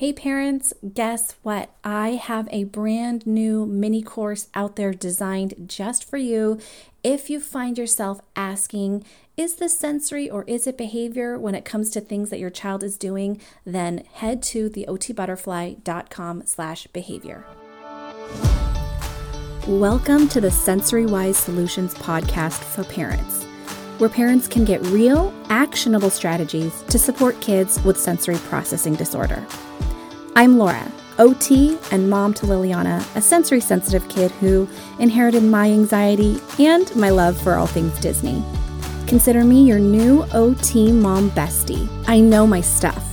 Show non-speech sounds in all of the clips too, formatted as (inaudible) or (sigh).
Hey parents, guess what? I have a brand new mini course out there designed just for you. If you find yourself asking, is this sensory or is it behavior when it comes to things that your child is doing, then head to theotbutterfly.com slash behavior. Welcome to the Sensory Wise Solutions podcast for parents, where parents can get real, actionable strategies to support kids with sensory processing disorder. I'm Laura, OT and mom to Liliana, a sensory sensitive kid who inherited my anxiety and my love for all things Disney. Consider me your new OT mom bestie. I know my stuff,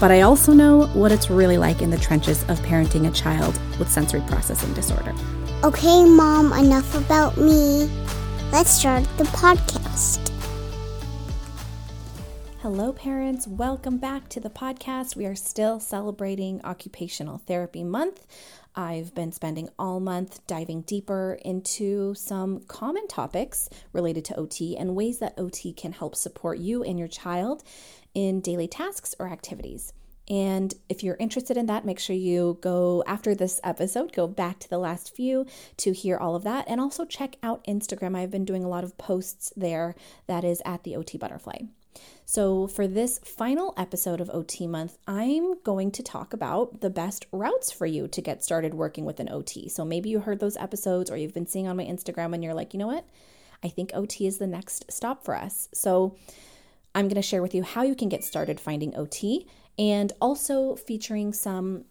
but I also know what it's really like in the trenches of parenting a child with sensory processing disorder. Okay, mom, enough about me. Let's start the podcast. Hello, parents. Welcome back to the podcast. We are still celebrating Occupational Therapy Month. I've been spending all month diving deeper into some common topics related to OT and ways that OT can help support you and your child in daily tasks or activities. And if you're interested in that, make sure you go after this episode, go back to the last few to hear all of that. And also check out Instagram. I've been doing a lot of posts there that is at the OT Butterfly. So, for this final episode of OT Month, I'm going to talk about the best routes for you to get started working with an OT. So, maybe you heard those episodes or you've been seeing on my Instagram and you're like, you know what? I think OT is the next stop for us. So, I'm going to share with you how you can get started finding OT and also featuring some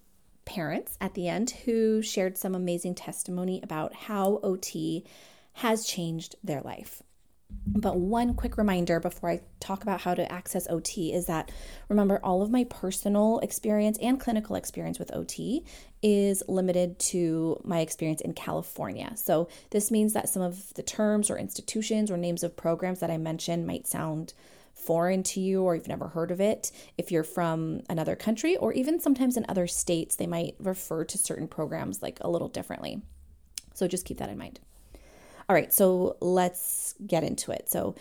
parents at the end who shared some amazing testimony about how OT has changed their life. But one quick reminder before I talk about how to access OT is that remember, all of my personal experience and clinical experience with OT is limited to my experience in California. So, this means that some of the terms or institutions or names of programs that I mentioned might sound foreign to you or you've never heard of it. If you're from another country or even sometimes in other states, they might refer to certain programs like a little differently. So, just keep that in mind. All right, so let's get into it. So,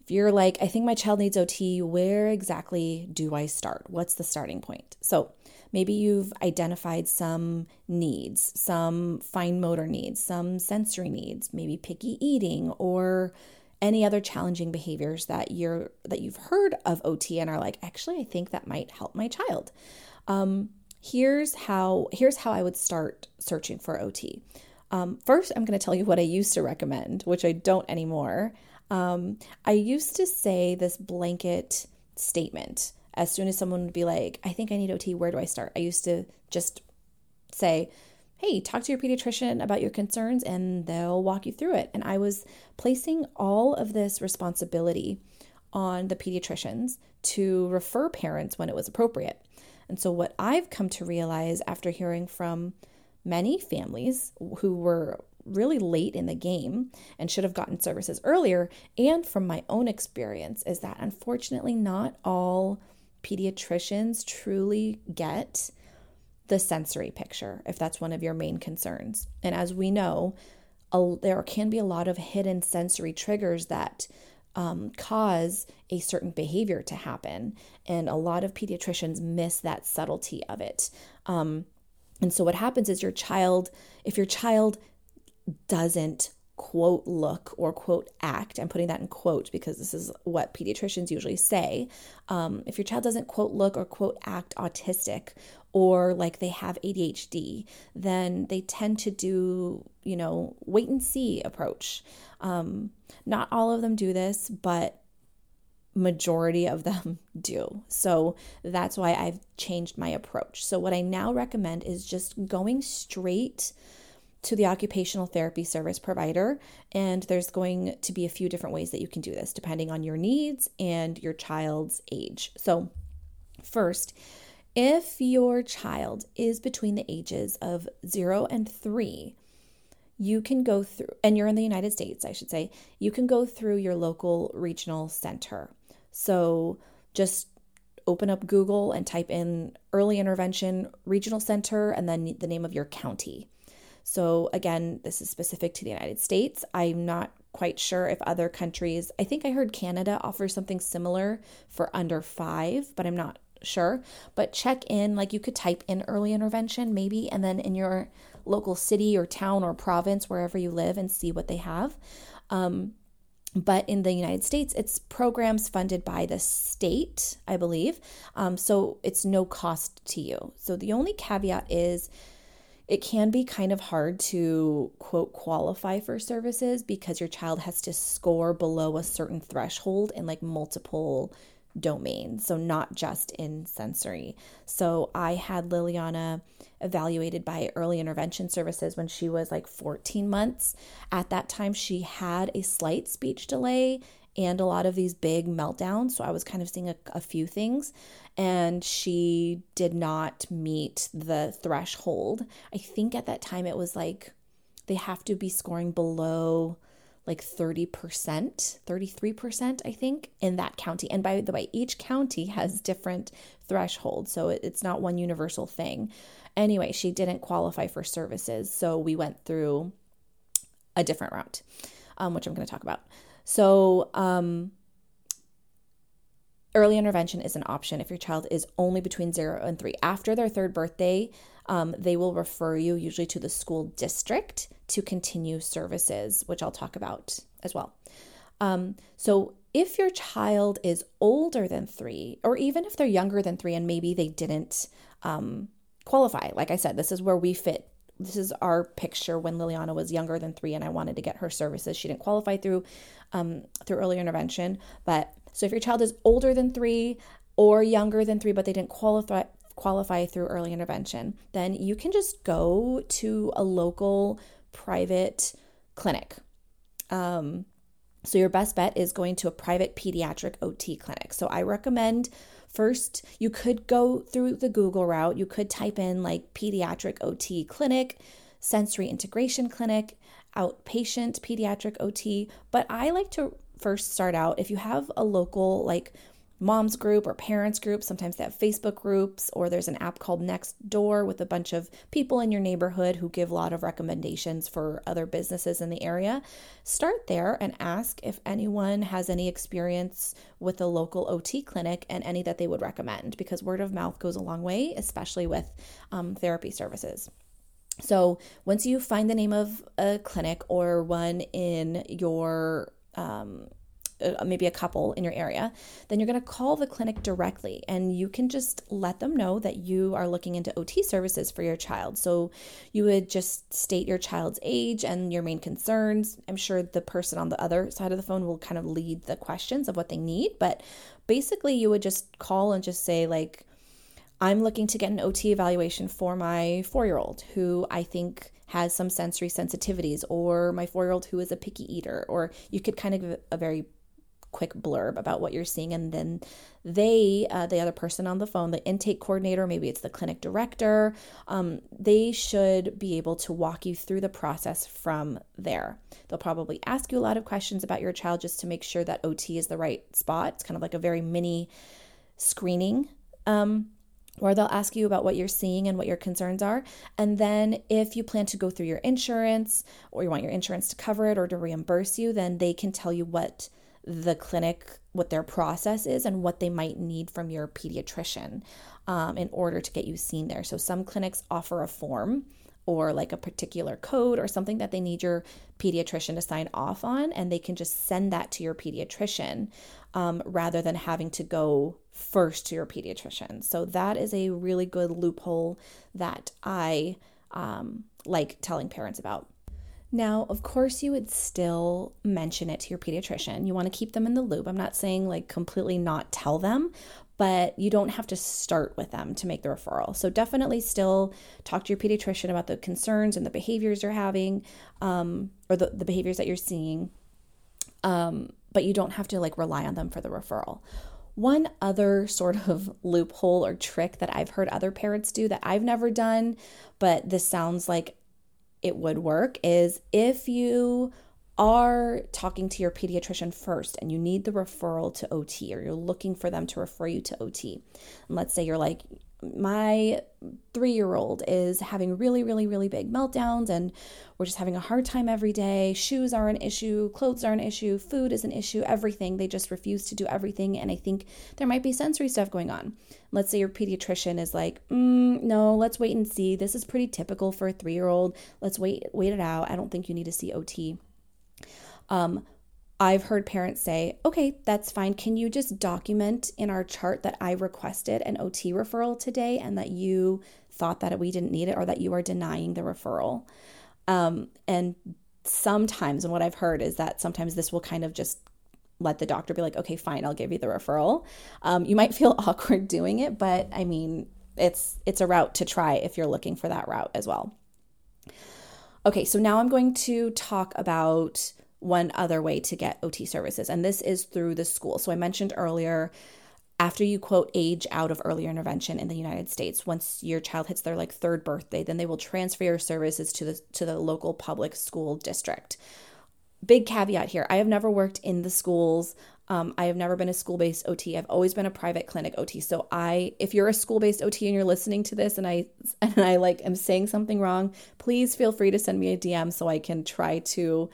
if you're like, I think my child needs OT, where exactly do I start? What's the starting point? So, maybe you've identified some needs, some fine motor needs, some sensory needs, maybe picky eating or any other challenging behaviors that you're that you've heard of OT and are like, actually, I think that might help my child. Um, here's how here's how I would start searching for OT. Um, first, I'm going to tell you what I used to recommend, which I don't anymore. Um, I used to say this blanket statement as soon as someone would be like, I think I need OT, where do I start? I used to just say, Hey, talk to your pediatrician about your concerns and they'll walk you through it. And I was placing all of this responsibility on the pediatricians to refer parents when it was appropriate. And so, what I've come to realize after hearing from many families who were really late in the game and should have gotten services earlier, and from my own experience, is that unfortunately not all pediatricians truly get the sensory picture if that's one of your main concerns. And as we know, a, there can be a lot of hidden sensory triggers that um, cause a certain behavior to happen. And a lot of pediatricians miss that subtlety of it. Um, and so what happens is your child, if your child doesn't quote look or quote act, I'm putting that in quote because this is what pediatricians usually say. Um, if your child doesn't quote look or quote act autistic or like they have ADHD, then they tend to do, you know, wait and see approach. Um, not all of them do this, but majority of them (laughs) do. So that's why I've changed my approach. So, what I now recommend is just going straight to the occupational therapy service provider. And there's going to be a few different ways that you can do this depending on your needs and your child's age. So, first, if your child is between the ages of zero and three, you can go through, and you're in the United States, I should say, you can go through your local regional center. So just open up Google and type in early intervention regional center and then the name of your county. So, again, this is specific to the United States. I'm not quite sure if other countries, I think I heard Canada offers something similar for under five, but I'm not sure, but check in. Like you could type in early intervention maybe, and then in your local city or town or province, wherever you live, and see what they have. Um, but in the United States, it's programs funded by the state, I believe. Um, so it's no cost to you. So the only caveat is it can be kind of hard to quote qualify for services because your child has to score below a certain threshold in like multiple domains. So not just in sensory. So I had Liliana evaluated by early intervention services when she was like 14 months. At that time, she had a slight speech delay and a lot of these big meltdowns. So I was kind of seeing a, a few things, and she did not meet the threshold. I think at that time it was like they have to be scoring below like 30%, 33%, I think, in that county. And by the way, each county has different thresholds. So it's not one universal thing. Anyway, she didn't qualify for services. So we went through a different route, um, which I'm going to talk about. So, um, early intervention is an option if your child is only between zero and three. After their third birthday, um, they will refer you usually to the school district to continue services, which I'll talk about as well. Um, so, if your child is older than three, or even if they're younger than three and maybe they didn't um, qualify, like I said, this is where we fit. This is our picture when Liliana was younger than three, and I wanted to get her services. She didn't qualify through um, through early intervention, but so if your child is older than three or younger than three, but they didn't qualify qualify through early intervention, then you can just go to a local private clinic. Um, so your best bet is going to a private pediatric OT clinic. So I recommend first you could go through the Google route. You could type in like pediatric OT clinic, sensory integration clinic, outpatient pediatric OT, but I like to first start out if you have a local like moms group or parents group. Sometimes they have Facebook groups, or there's an app called Next Door with a bunch of people in your neighborhood who give a lot of recommendations for other businesses in the area. Start there and ask if anyone has any experience with a local OT clinic and any that they would recommend because word of mouth goes a long way, especially with um, therapy services. So, once you find the name of a clinic or one in your um, uh, maybe a couple in your area, then you're going to call the clinic directly and you can just let them know that you are looking into OT services for your child. So you would just state your child's age and your main concerns. I'm sure the person on the other side of the phone will kind of lead the questions of what they need, but basically you would just call and just say, like, I'm looking to get an OT evaluation for my four year old who I think has some sensory sensitivities, or my four year old who is a picky eater, or you could kind of give a very quick blurb about what you're seeing and then they uh, the other person on the phone the intake coordinator maybe it's the clinic director um, they should be able to walk you through the process from there they'll probably ask you a lot of questions about your child just to make sure that ot is the right spot it's kind of like a very mini screening um, or they'll ask you about what you're seeing and what your concerns are. And then, if you plan to go through your insurance or you want your insurance to cover it or to reimburse you, then they can tell you what the clinic, what their process is, and what they might need from your pediatrician um, in order to get you seen there. So, some clinics offer a form or like a particular code or something that they need your pediatrician to sign off on, and they can just send that to your pediatrician um, rather than having to go first to your pediatrician. So, that is a really good loophole that I um, like telling parents about. Now, of course, you would still mention it to your pediatrician. You want to keep them in the loop. I'm not saying like completely not tell them, but you don't have to start with them to make the referral. So, definitely still talk to your pediatrician about the concerns and the behaviors you're having um, or the, the behaviors that you're seeing. Um, but you don't have to like rely on them for the referral. One other (laughs) sort of loophole or trick that I've heard other parents do that I've never done, but this sounds like it would work is if you are talking to your pediatrician first and you need the referral to OT or you're looking for them to refer you to OT. And let's say you're like, my three year old is having really, really, really big meltdowns and we're just having a hard time every day. Shoes are an issue, clothes are an issue, food is an issue, everything. They just refuse to do everything. And I think there might be sensory stuff going on. Let's say your pediatrician is like, mm, no, let's wait and see. This is pretty typical for a three year old. Let's wait, wait it out. I don't think you need to see OT. Um, I've heard parents say, okay, that's fine. Can you just document in our chart that I requested an OT referral today and that you thought that we didn't need it or that you are denying the referral? Um, and sometimes, and what I've heard is that sometimes this will kind of just let the doctor be like, okay, fine, I'll give you the referral. Um, you might feel (laughs) awkward doing it, but I mean, it's it's a route to try if you're looking for that route as well. Okay, so now I'm going to talk about one other way to get OT services, and this is through the school. So I mentioned earlier, after you quote age out of earlier intervention in the United States, once your child hits their like third birthday, then they will transfer your services to the to the local public school district. Big caveat here: I have never worked in the schools. Um, I have never been a school based OT. I've always been a private clinic OT. So I, if you're a school based OT and you're listening to this, and I (laughs) and I like am saying something wrong, please feel free to send me a DM so I can try to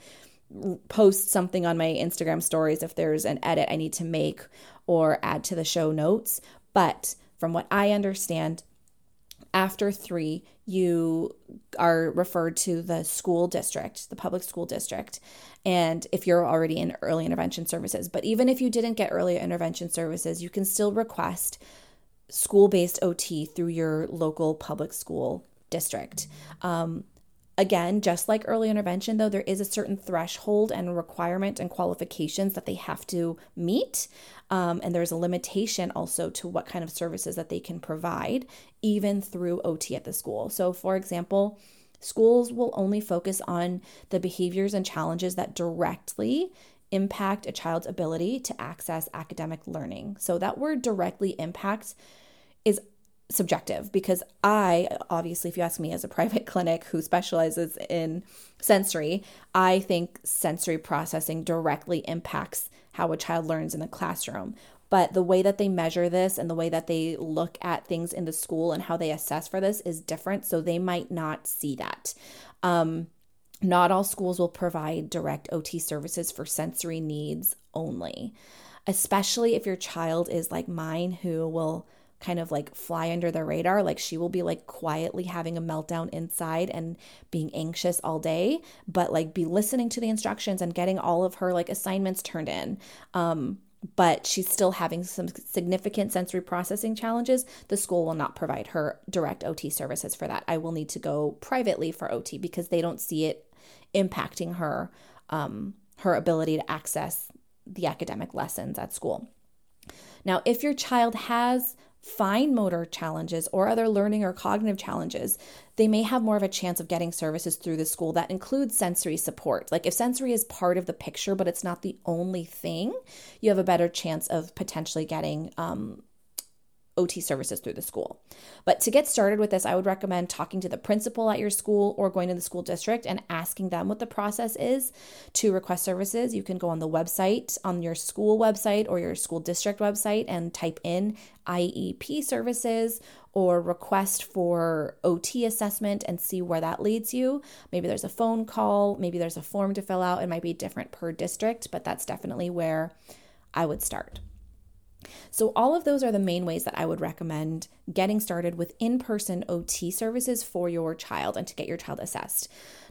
post something on my Instagram stories if there's an edit I need to make or add to the show notes. But from what I understand, after three, you are referred to the school district, the public school district. And if you're already in early intervention services, but even if you didn't get early intervention services, you can still request school based OT through your local public school district. Um, Again, just like early intervention, though, there is a certain threshold and requirement and qualifications that they have to meet. Um, and there's a limitation also to what kind of services that they can provide, even through OT at the school. So, for example, schools will only focus on the behaviors and challenges that directly impact a child's ability to access academic learning. So, that word directly impacts is subjective because I, obviously, if you ask me as a (laughs) private clinic who specializes in sensory, I think sensory processing directly impacts how a child learns in the classroom. But the way that they measure this and the way that they look at things in the school and how they assess for this is different. So they might not see that. Um, not all schools will provide direct OT services for sensory needs only, especially if your child is like mine, who will kind of like fly under the radar. Like she will be like quietly having a meltdown inside and being anxious all day, but like be listening to the instructions and getting all of her like assignments turned in. Um, but she's still having some significant sensory processing challenges. The school will not provide her direct OT services for that. I will need to go privately for OT because they don't see it impacting her um, her ability to access the academic lessons at school. Now, if your child has fine motor challenges or other learning or cognitive challenges, they may have more of a chance of getting services through the school that includes sensory support. Like if sensory is part of the picture, but it's not the only thing, you have a better chance of potentially getting um, OT services through the school. But to get started with this, I would recommend talking to the principal at your school or going to the school district and asking them what the process is to request services. You can go on the website, on your school website or your school district website, and type in IEP services or request for OT assessment and see where that leads you. Maybe there's a phone call, maybe there's a form to fill out. It might be different per district, but that's definitely where I would start. So, all of those are the main ways that I would recommend getting started with in person OT services for your child and to get your child assessed.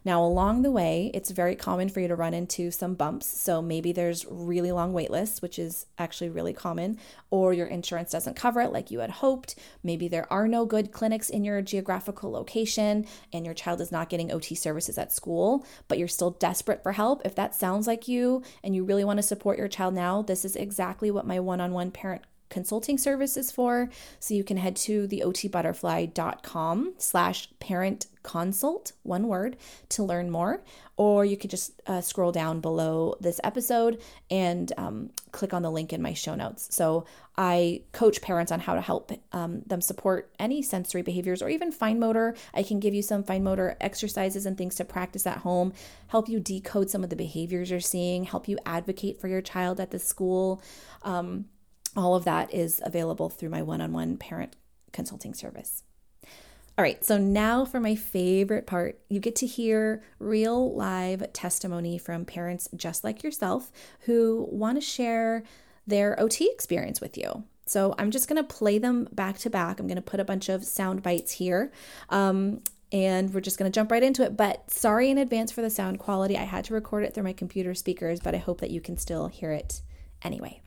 Now, along the way, it's very common for you to run into some bumps. So, maybe there's really long wait lists, which is actually really common, or your insurance doesn't cover it like you had hoped. Maybe there are no good clinics in your geographical location and your child is not getting OT services at school, but you're still desperate for help. If that sounds like you and you really want to support your child now, this is exactly what my one on one parent consulting services for. So you can head to theotbutterfly.com slash parent consult, one word, to learn more. Or you could just uh, scroll down below this episode and um, click on the link in my show notes. So I coach parents on how to help um, them support any sensory behaviors or even fine motor. I can give you some fine motor exercises and things to practice at home, help you decode some of the behaviors you're seeing, help you advocate for your child at the school. Um, all of that is available through my one on one parent consulting service. All right, so now for my favorite part. You get to hear real live testimony from parents just like yourself who want to share their OT experience with you. So I'm just going to play them back to back. I'm going to put a bunch of sound bites here. Um, and we're just going to jump right into it. But sorry in advance for the sound quality. I had to record it through my computer speakers, but I hope that you can still hear it anyway.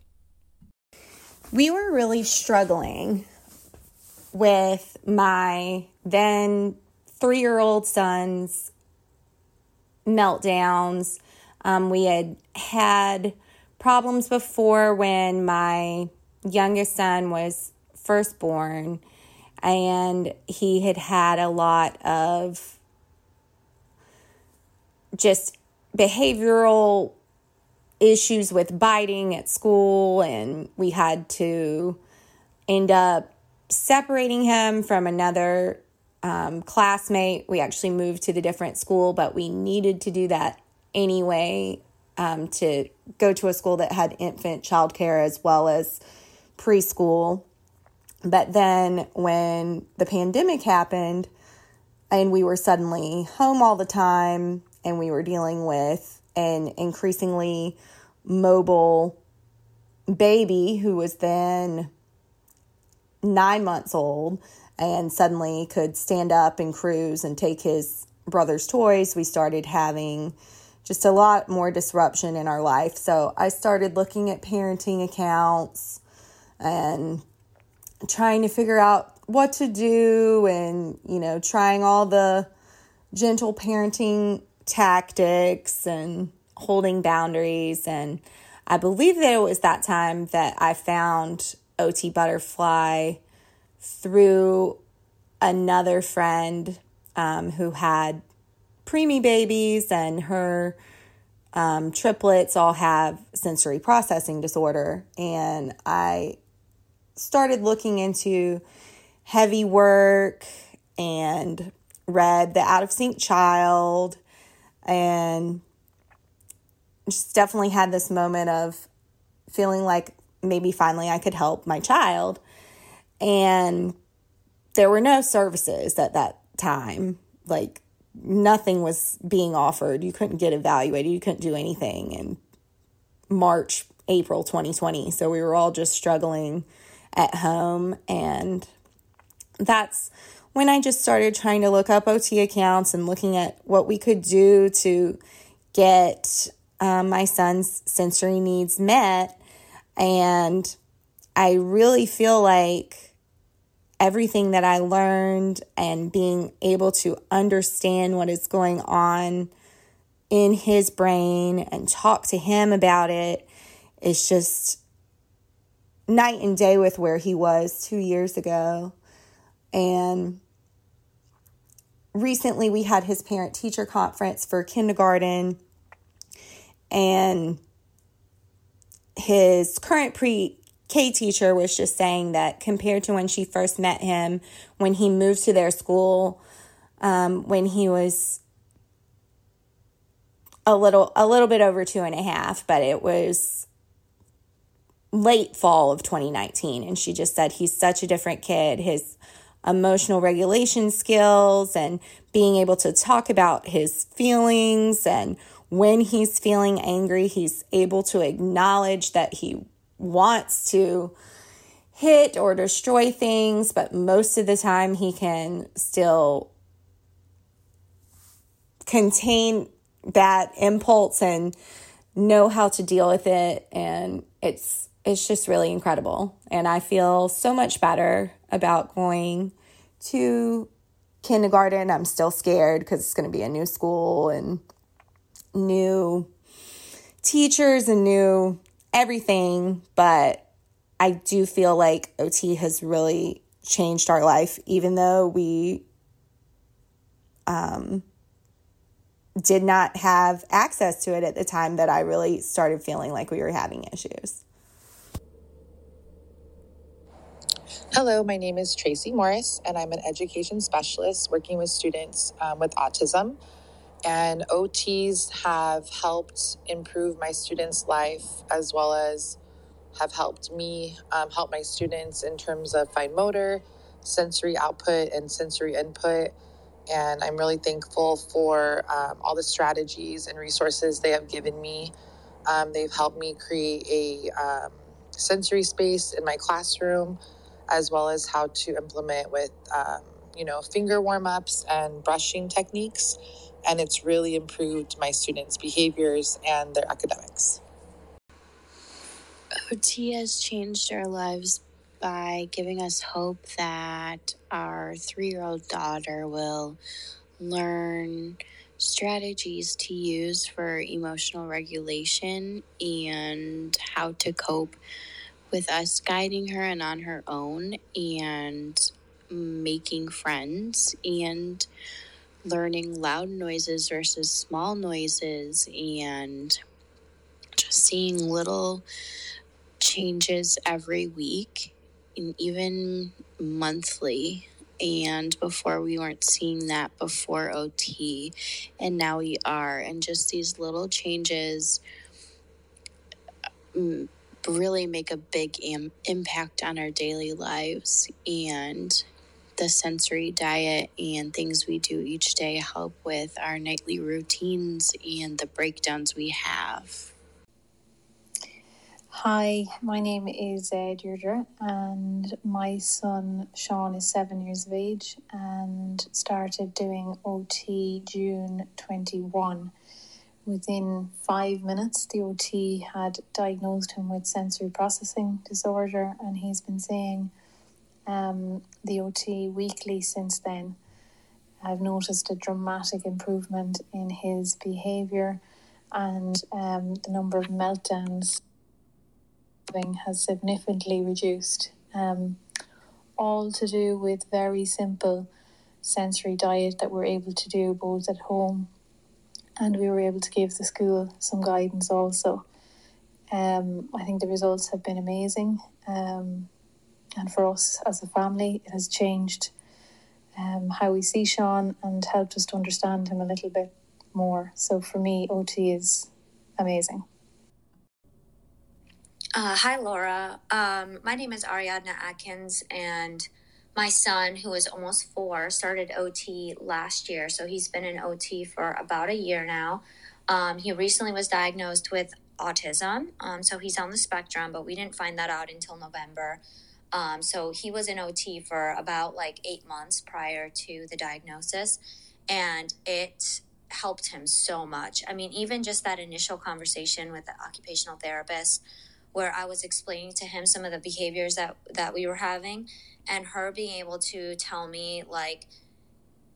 We were really struggling with my then three year old son's meltdowns. Um, we had had problems before when my youngest son was first born, and he had had a lot of just behavioral issues with biting at school, and we had to end up separating him from another um, classmate. We actually moved to the different school, but we needed to do that anyway um, to go to a school that had infant childcare as well as preschool. But then when the pandemic happened and we were suddenly home all the time and we were dealing with an increasingly mobile baby who was then nine months old and suddenly could stand up and cruise and take his brother's toys, we started having just a lot more disruption in our life. So I started looking at parenting accounts and trying to figure out what to do and, you know, trying all the gentle parenting tactics and holding boundaries. And I believe that it was that time that I found OT Butterfly through another friend um, who had preemie babies, and her um, triplets all have sensory processing disorder. And I started looking into heavy work and read The Out of Sync Child and just definitely had this moment of feeling like maybe finally I could help my child. And there were no services at that time. Like nothing was being offered. You couldn't get evaluated. You couldn't do anything in March, April 2020. So we were all just struggling at home. And that's when I just started trying to look up OT accounts and looking at what we could do to get um, my son's sensory needs met. And I really feel like everything that I learned and being able to understand what is going on in his brain and talk to him about it is just night and day with where he was two years ago. And recently we had his parent teacher conference for kindergarten and his current pre K teacher was just saying that compared to when she first met him, when he moved to their school, um, when he was a little a little bit over two and a half, but it was late fall of 2019, and she just said he's such a different kid. His emotional regulation skills and being able to talk about his feelings. And when he's feeling angry, he's able to acknowledge that he wants to hit or destroy things, but most of the time he can still contain that impulse and know how to deal with it. And it's it's just really incredible and I feel so much better about going to kindergarten. I'm still scared cuz it's going to be a new school and new teachers and new everything, but I do feel like OT has really changed our life, even though we um, did not have access to it at the time that I really started feeling like we were having issues. Hello, my name is Tracy Morris, and I'm an education specialist working with students um, with autism. And OTs have helped improve my students' life as well as have helped me um, help my students in terms of fine motor, sensory output and sensory input. And I'm really thankful for um, all the strategies and resources they have given me. Um, they've helped me create a um, sensory space in my classroom, as well as how to implement with, um, you know, finger warm ups and brushing techniques. And it's really improved my students' behaviors and their academics. OT has changed our lives by giving us hope that our three year old daughter will learn strategies to use for emotional regulation and how to cope with us guiding her and on her own and making friends and learning loud noises versus small noises and just seeing little changes every week and even monthly. And before we weren't seeing that before OT, and now we are. And just these little changes mm, really make a big Im- impact on our daily lives. And the sensory diet and things we do each day help with our nightly routines and the breakdowns we have. Hi, my name is uh, Deirdre, and my son Sean is seven years of age and started doing OT June 21. Within five minutes, the OT had diagnosed him with sensory processing disorder, and he's been seeing um, the OT weekly since then. I've noticed a dramatic improvement in his behaviour and um, the number of meltdowns has significantly reduced. Um, all to do with very simple sensory diet that we're able to do both at home and we were able to give the school some guidance also. Um, I think the results have been amazing. Um, and for us as a family, it has changed um, how we see Sean and helped us to understand him a little bit more. So for me, OT is amazing. Uh, hi, Laura. Um, my name is Ariadna Atkins, and my son, who is almost four, started OT last year. So he's been in OT for about a year now. Um, he recently was diagnosed with autism. Um, so he's on the spectrum, but we didn't find that out until November. Um, so he was in OT for about like eight months prior to the diagnosis, and it helped him so much. I mean, even just that initial conversation with the occupational therapist where I was explaining to him some of the behaviors that that we were having and her being able to tell me like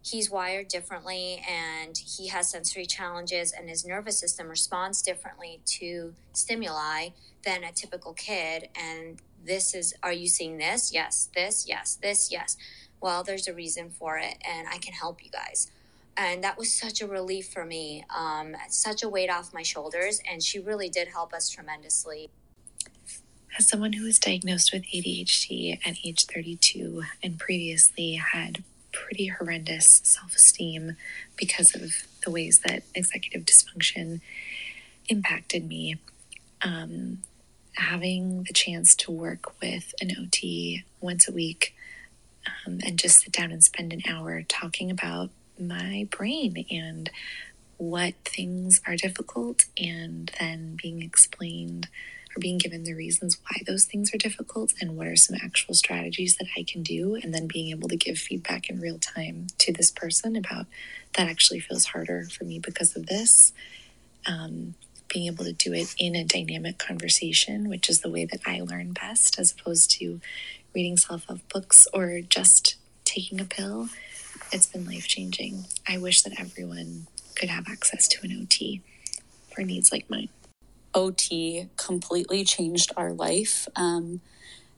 he's wired differently and he has sensory challenges and his nervous system responds differently to stimuli than a typical kid. And this is are you seeing this? Yes this yes this yes. Well there's a reason for it and i can help you guys. And that was such a relief for me um, such a weight off my shoulders and she really did help us tremendously as someone who was diagnosed with ADHD at age 32 and previously had pretty horrendous self esteem because of the ways that executive dysfunction impacted me, um, having the chance to work with an OT once a week um, and just sit down and spend an hour talking about my brain and what things are difficult and then being explained or being given the reasons why those things are difficult and what are some actual strategies that I can do, and then being able to give feedback in real time to this person about that actually feels harder for me because of this. Um, being able to do it in a dynamic conversation, which is the way that I learn best, as opposed to reading self help books or just taking a pill. It's been life changing. I wish that everyone could have access to an OT for needs like mine. OT completely changed our life. Um,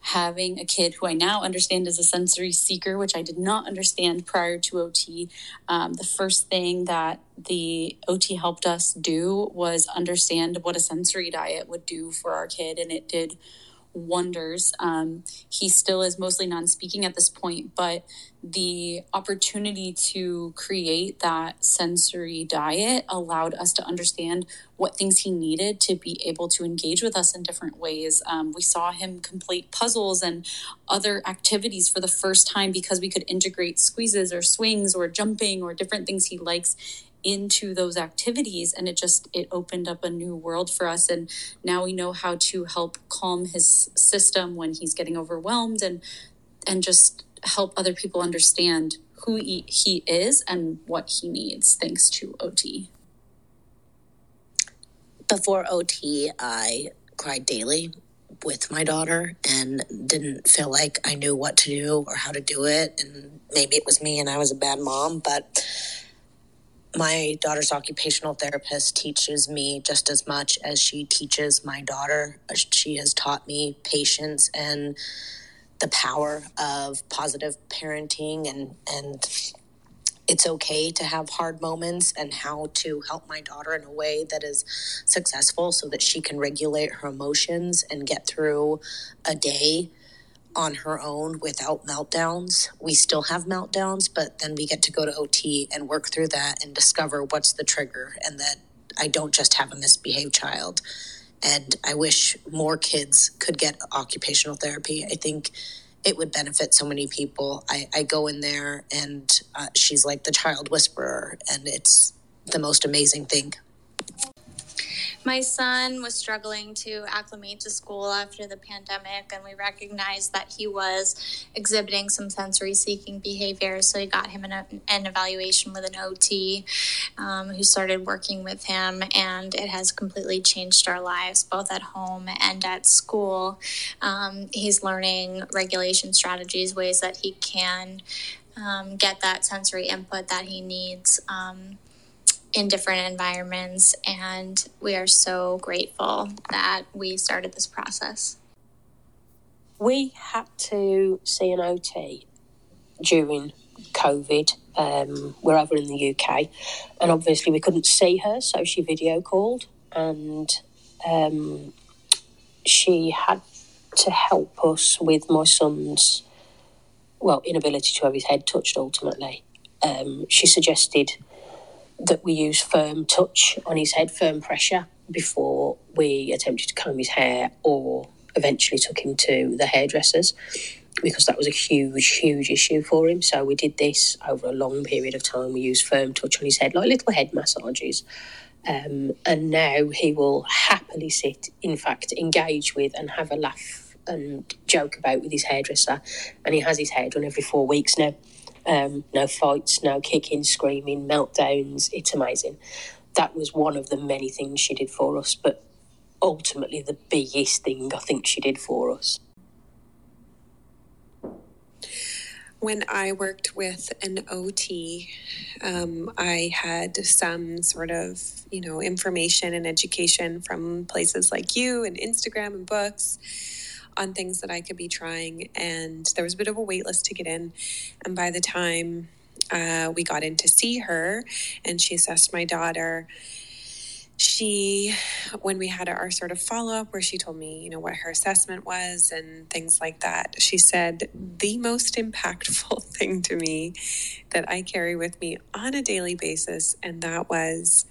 having a kid who I now understand is a sensory seeker, which I did not understand prior to OT, um, the first thing that the OT helped us do was understand what a sensory diet would do for our kid, and it did wonders. Um, he still is mostly non speaking at this point, but the opportunity to create that sensory diet allowed us to understand what things he needed to be able to engage with us in different ways. Um, we saw him complete puzzles and other activities for the first time because we could integrate squeezes or swings or jumping or different things he likes into those activities and it just it opened up a new world for us. And now we know how to help calm his system when he's getting overwhelmed and and just help other people understand who he, he is and what he needs thanks to ot before ot i cried daily with my daughter and didn't feel like i knew what to do or how to do it. And maybe it was me and i was a bad mom but my daughter's occupational therapist teaches me just as much as she teaches my daughter. She has taught me patience and the power of positive parenting and and it's okay to have hard moments and how to help my daughter in a way that is successful so that she can regulate her emotions and get through a day on her own without meltdowns. We still have meltdowns, but then we get to go to OT and work through that and discover what's the trigger and that I don't just have a misbehaved child. And I wish more kids could get occupational therapy. I think it would benefit so many people. I, I go in there and uh, she's like the child whisperer, and it's the most amazing thing. My son was struggling to acclimate to school after the pandemic, and we recognized that he was exhibiting some sensory seeking behavior. So we got him an, an evaluation with an OT um, who started working with him, and it has completely changed our lives, both at home and at school. Um, he's learning regulation strategies, ways that he can um, get that sensory input that he needs. Um, in different environments. And we are so grateful that we started this process. We had to see an OT during COVID. Um, we're over in the UK, and obviously we couldn't see her, so she video called, and um, she had to help us with my son's well inability to have his head touched. Ultimately, um, she suggested that we use firm touch on his head, firm pressure, before we attempted to comb his hair or eventually took him to the hairdressers because that was a huge, huge issue for him. So we did this over a long period of time. We used firm touch on his head, like little head massages. Um, and now he will happily sit, in fact, engage with and have a laugh and joke about with his hairdresser. And he has his hair done every four weeks now. Um, no fights, no kicking, screaming, meltdowns. It's amazing. That was one of the many things she did for us, but ultimately the biggest thing I think she did for us. When I worked with an OT, um, I had some sort of, you know, information and education from places like you and Instagram and books on things that I could be trying. And there was a bit of a wait list to get in. And by the time uh, we got in to see her and she assessed my daughter, she, when we had our sort of follow up where she told me, you know, what her assessment was and things like that, she said the most impactful (laughs) thing to me that I carry with me on a daily basis. And that was,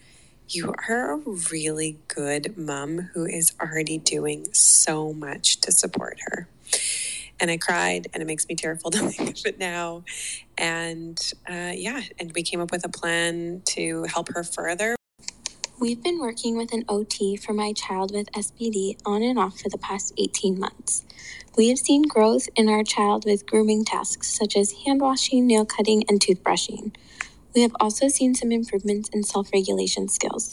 you are a really good mom who is already doing so much to support her. And I cried, and it makes me tearful (laughs) to think of it now. And uh, yeah, and we came up with a plan to help her further. We've been working with an OT for my child with SPD on and off for the past 18 months. We have seen growth in our child with grooming tasks such as hand washing, nail cutting, and toothbrushing. We have also seen some improvements in self regulation skills.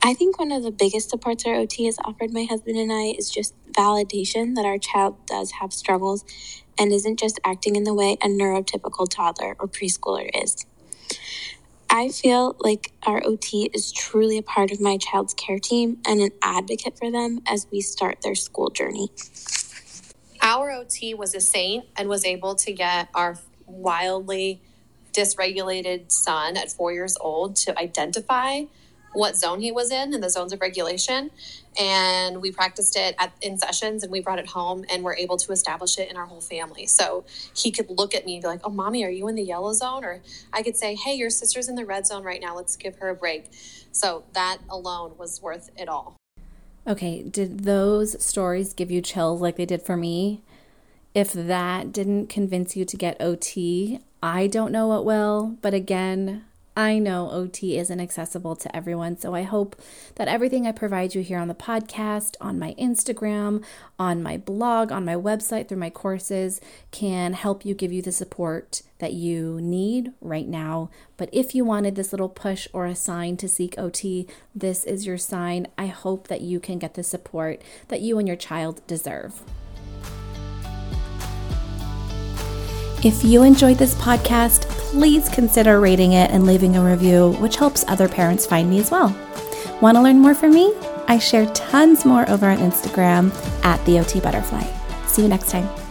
I think one of the biggest supports our OT has offered my husband and I is just validation that our child does have struggles and isn't just acting in the way a neurotypical toddler or preschooler is. I feel like our OT is truly a part of my child's care team and an advocate for them as we start their school journey. Our OT was a saint and was able to get our wildly dysregulated son at four years old to identify what zone he was in and the zones of regulation. And we practiced it at, in sessions and we brought it home and we're able to establish it in our whole family. So he could look at me and be like, Oh, mommy, are you in the yellow zone? Or I could say, Hey, your sister's in the red zone right now. Let's give her a break. So that alone was worth it all. Okay, did those stories give you chills like they did for me? If that didn't convince you to get OT, I don't know what will. But again, I know OT isn't accessible to everyone, so I hope that everything I provide you here on the podcast, on my Instagram, on my blog, on my website, through my courses can help you give you the support that you need right now. But if you wanted this little push or a sign to seek OT, this is your sign. I hope that you can get the support that you and your child deserve. If you enjoyed this podcast, please consider rating it and leaving a review, which helps other parents find me as well. Want to learn more from me? I share tons more over on Instagram at the OT Butterfly. See you next time.